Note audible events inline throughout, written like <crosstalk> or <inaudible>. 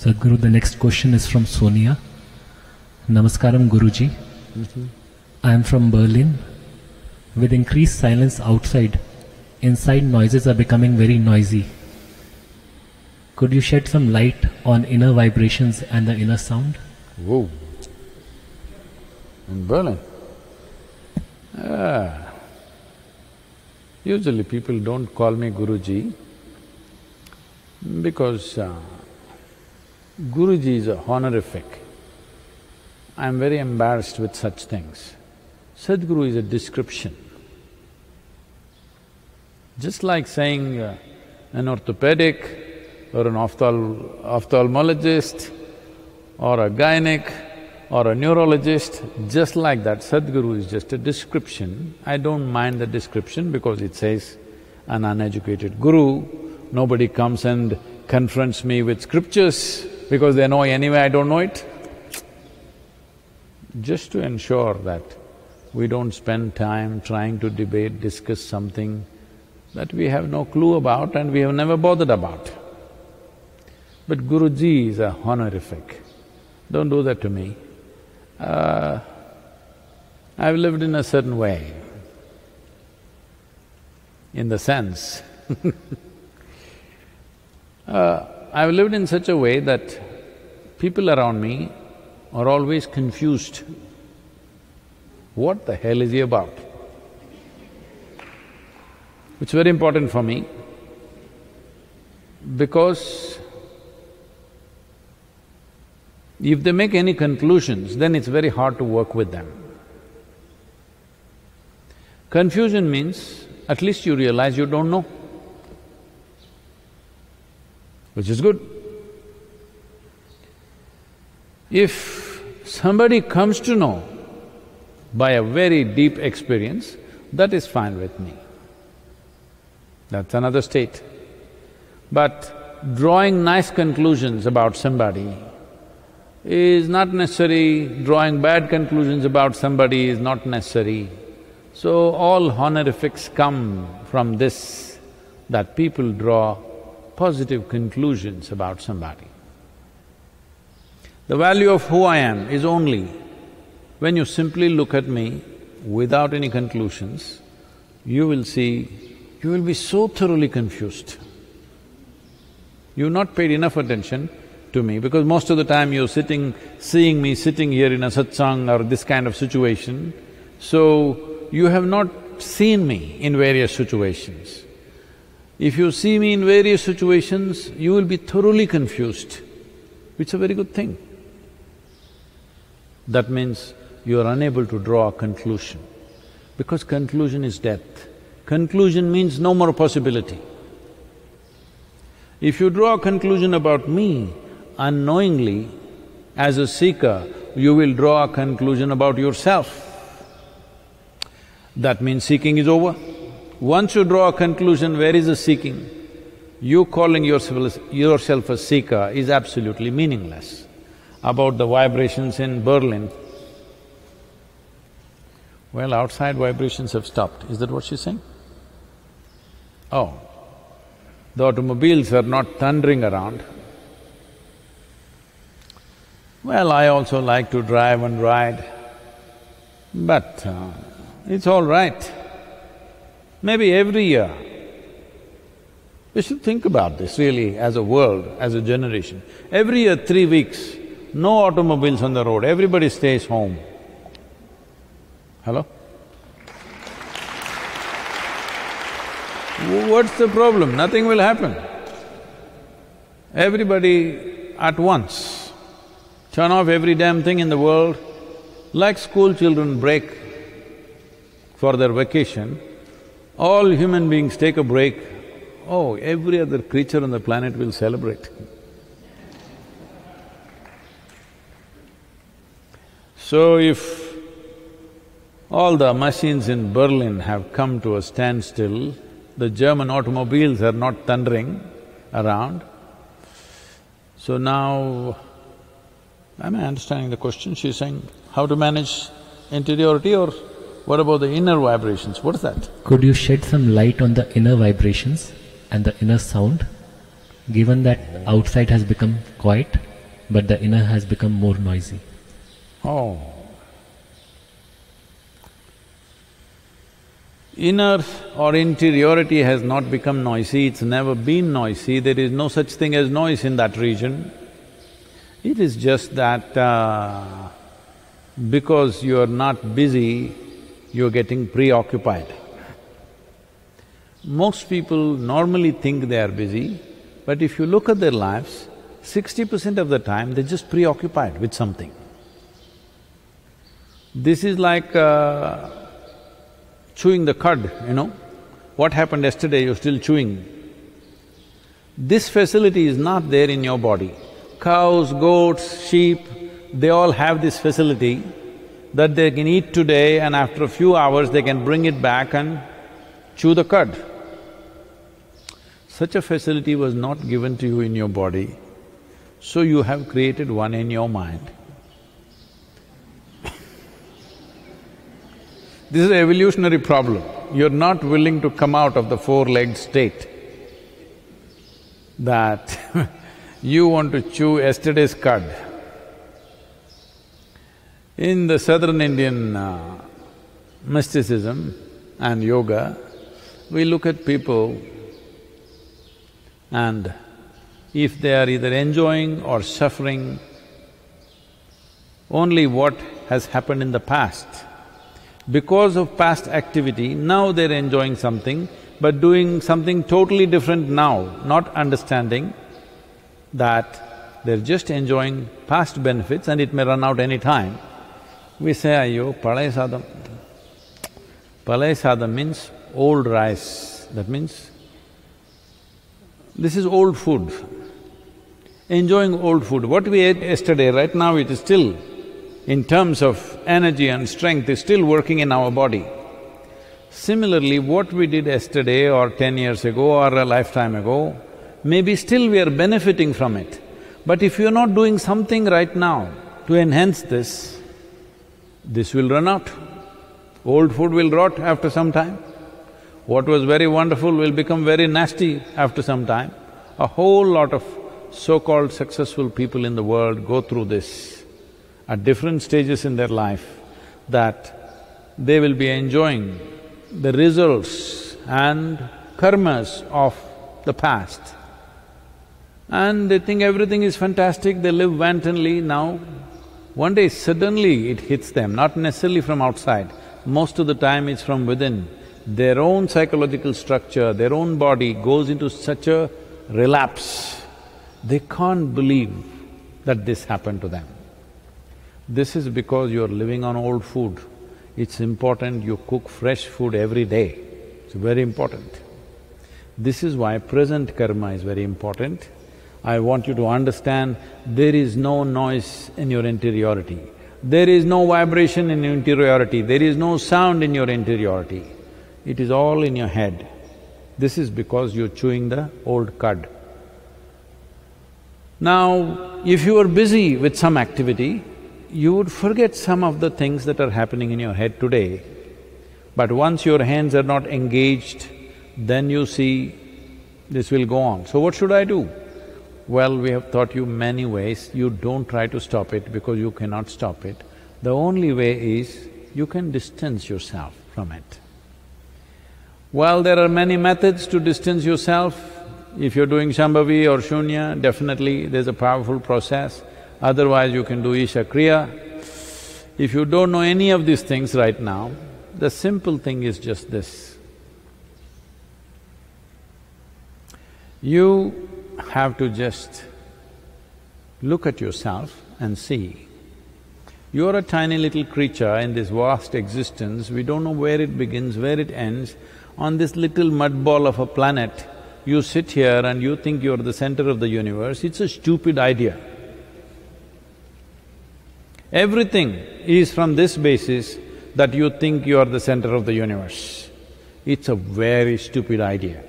Sadhguru, the next question is from Sonia. Namaskaram Guruji. I am from Berlin. With increased silence outside, inside noises are becoming very noisy. Could you shed some light on inner vibrations and the inner sound? Whoa. In Berlin? Ah. Usually people don't call me Guruji because uh, Guruji is a honorific. I'm very embarrassed with such things. Sadhguru is a description. Just like saying uh, an orthopedic or an ophthal ophthalmologist or a gynec or a neurologist, just like that, Sadhguru is just a description. I don't mind the description because it says an uneducated guru, nobody comes and confronts me with scriptures because they know anyway I don't know it. Just to ensure that we don't spend time trying to debate, discuss something that we have no clue about and we have never bothered about. But Guruji is a honorific. Don't do that to me. Uh, I've lived in a certain way, in the sense <laughs> uh, I've lived in such a way that people around me are always confused. What the hell is he about? It's very important for me because if they make any conclusions, then it's very hard to work with them. Confusion means at least you realize you don't know, which is good. If somebody comes to know by a very deep experience, that is fine with me. That's another state. But drawing nice conclusions about somebody is not necessary, drawing bad conclusions about somebody is not necessary. So all honorifics come from this, that people draw positive conclusions about somebody. The value of who I am is only when you simply look at me without any conclusions, you will see, you will be so thoroughly confused. You've not paid enough attention to me because most of the time you're sitting, seeing me sitting here in a satsang or this kind of situation, so you have not seen me in various situations. If you see me in various situations, you will be thoroughly confused, which is a very good thing. That means you are unable to draw a conclusion, because conclusion is death. Conclusion means no more possibility. If you draw a conclusion about me, unknowingly, as a seeker, you will draw a conclusion about yourself. That means seeking is over. Once you draw a conclusion, where is the seeking? You calling yourself, a seeker is absolutely meaningless. About the vibrations in Berlin, well, outside vibrations have stopped, is that what she's saying? Oh, the automobiles are not thundering around. Well, I also like to drive and ride, but uh, it's all right. Maybe every year, we should think about this really as a world, as a generation. Every year, three weeks, no automobiles on the road, everybody stays home. Hello? What's the problem? Nothing will happen. Everybody at once turn off every damn thing in the world, like school children break for their vacation, all human beings take a break, oh, every other creature on the planet will celebrate. So if all the machines in Berlin have come to a standstill, the German automobiles are not thundering around, so now, am I understanding the question? She's saying, how to manage interiority or what about the inner vibrations? What is that? Could you shed some light on the inner vibrations and the inner sound, given that outside has become quiet? but the inner has become more noisy. Oh. Inner or interiority has not become noisy, it's never been noisy, there is no such thing as noise in that region. It is just that uh, because you are not busy, you're getting preoccupied. Most people normally think they are busy, but if you look at their lives, sixty percent of the time they're just preoccupied with something. This is like uh, chewing the cud, you know. What happened yesterday, you're still chewing. This facility is not there in your body. Cows, goats, sheep, they all have this facility that they can eat today and after a few hours they can bring it back and chew the cud. Such a facility was not given to you in your body, so you have created one in your mind. This is an evolutionary problem. You're not willing to come out of the four-legged state that <laughs> you want to chew yesterday's cud. In the southern Indian uh, mysticism and yoga, we look at people and if they are either enjoying or suffering only what has happened in the past. Because of past activity, now they're enjoying something, but doing something totally different now, not understanding that they're just enjoying past benefits and it may run out any time. We say, ayo, palay sadam. Palay sadam means old rice, that means this is old food. Enjoying old food. What we ate yesterday, right now it is still, in terms of energy and strength, is still working in our body. Similarly, what we did yesterday or ten years ago or a lifetime ago, maybe still we are benefiting from it. But if you're not doing something right now to enhance this, this will run out. Old food will rot after some time. What was very wonderful will become very nasty after some time. A whole lot of so-called successful people in the world go through this at different stages in their life, that they will be enjoying the results and karmas of the past. And they think everything is fantastic, they live wantonly now. One day suddenly it hits them, not necessarily from outside, most of the time it's from within. Their own psychological structure, their own body goes into such a relapse, they can't believe that this happened to them. This is because you're living on old food. It's important you cook fresh food every day, it's very important. This is why present karma is very important. I want you to understand there is no noise in your interiority. There is no vibration in your interiority, there is no sound in your interiority. It is all in your head. This is because you're chewing the old cud. Now, if you are busy with some activity, you would forget some of the things that are happening in your head today. But once your hands are not engaged, then you see this will go on. So what should I do? Well, we have taught you many ways, you don't try to stop it because you cannot stop it. The only way is you can distance yourself from it. Well, there are many methods to distance yourself. If you're doing Shambhavi or Shunya, definitely there's a powerful process. Otherwise, you can do Isha Kriya. If you don't know any of these things right now, the simple thing is just this. You have to just look at yourself and see. You're a tiny little creature in this vast existence, we don't know where it begins, where it ends. On this little mud ball of a planet, you sit here and you think you're the center of the universe, it's a stupid idea. Everything is from this basis that you think you are the center of the universe. It's a very stupid idea.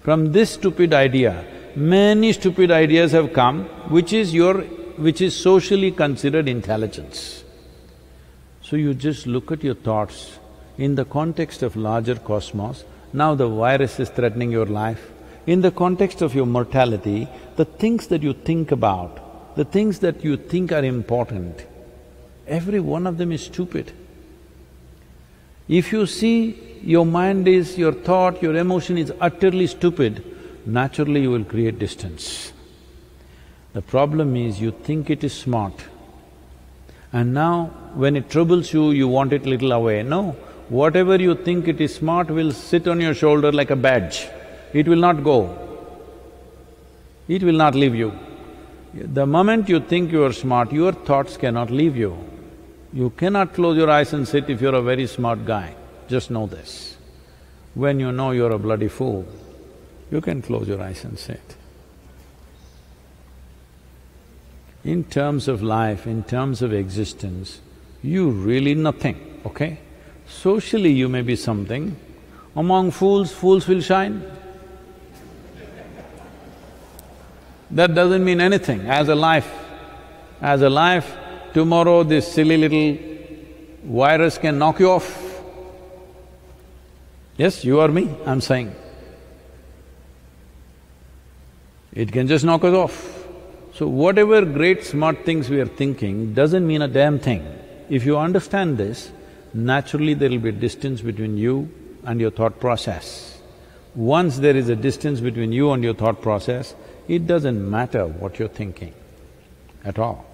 From this stupid idea, many stupid ideas have come, which is your… which is socially considered intelligence. So you just look at your thoughts in the context of larger cosmos, now the virus is threatening your life. In the context of your mortality, the things that you think about, the things that you think are important, every one of them is stupid. If you see your mind is, your thought, your emotion is utterly stupid, naturally you will create distance. The problem is you think it is smart. And now, when it troubles you, you want it little away. No, whatever you think it is smart will sit on your shoulder like a badge. It will not go. It will not leave you. The moment you think you are smart, your thoughts cannot leave you. You cannot close your eyes and sit if you're a very smart guy. Just know this. When you know you're a bloody fool, you can close your eyes and sit. In terms of life, in terms of existence, you really nothing, okay? Socially you may be something, among fools, fools will shine. That doesn't mean anything. As a life, as a life, tomorrow this silly little virus can knock you off. Yes, you or me, I'm saying. It can just knock us off. So whatever great smart things we are thinking doesn't mean a damn thing. If you understand this, naturally there will be a distance between you and your thought process. Once there is a distance between you and your thought process, it doesn't matter what you're thinking at all.